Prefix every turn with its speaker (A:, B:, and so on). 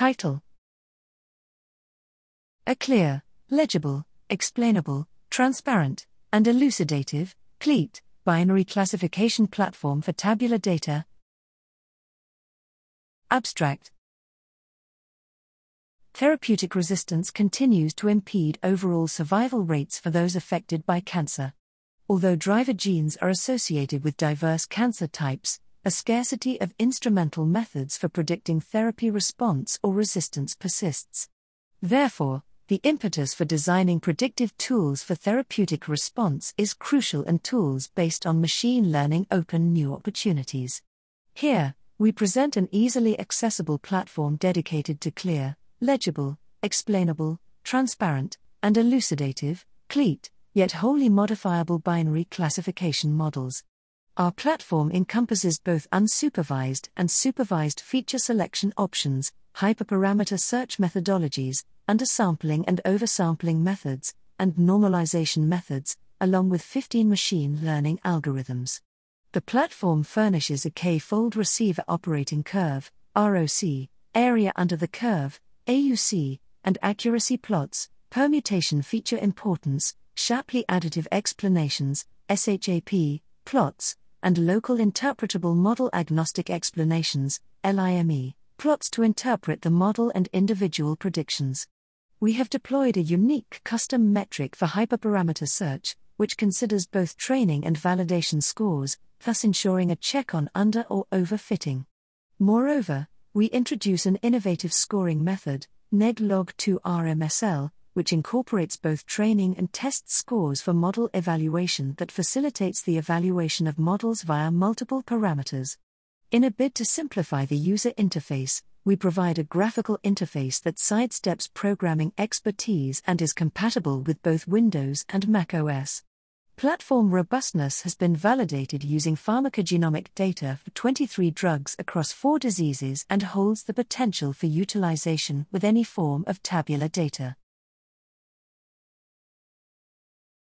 A: Title A clear, legible, explainable, transparent, and elucidative, CLETE, binary classification platform for tabular data. Abstract Therapeutic resistance continues to impede overall survival rates for those affected by cancer. Although driver genes are associated with diverse cancer types, a scarcity of instrumental methods for predicting therapy response or resistance persists. Therefore, the impetus for designing predictive tools for therapeutic response is crucial, and tools based on machine learning open new opportunities. Here, we present an easily accessible platform dedicated to clear, legible, explainable, transparent, and elucidative, CLETE, yet wholly modifiable binary classification models. Our platform encompasses both unsupervised and supervised feature selection options, hyperparameter search methodologies, undersampling and oversampling methods, and normalization methods, along with 15 machine learning algorithms. The platform furnishes a K fold receiver operating curve, ROC, area under the curve, AUC, and accuracy plots, permutation feature importance, Shapley additive explanations, SHAP, plots, and local interpretable model agnostic explanations, LIME, plots to interpret the model and individual predictions. We have deployed a unique custom metric for hyperparameter search, which considers both training and validation scores, thus ensuring a check on under or overfitting. Moreover, we introduce an innovative scoring method, NegLog2RMSL, which incorporates both training and test scores for model evaluation that facilitates the evaluation of models via multiple parameters. In a bid to simplify the user interface, we provide a graphical interface that sidesteps programming expertise and is compatible with both Windows and macOS. Platform robustness has been validated using pharmacogenomic data for 23 drugs across four diseases and holds the potential for utilization with any form of tabular data.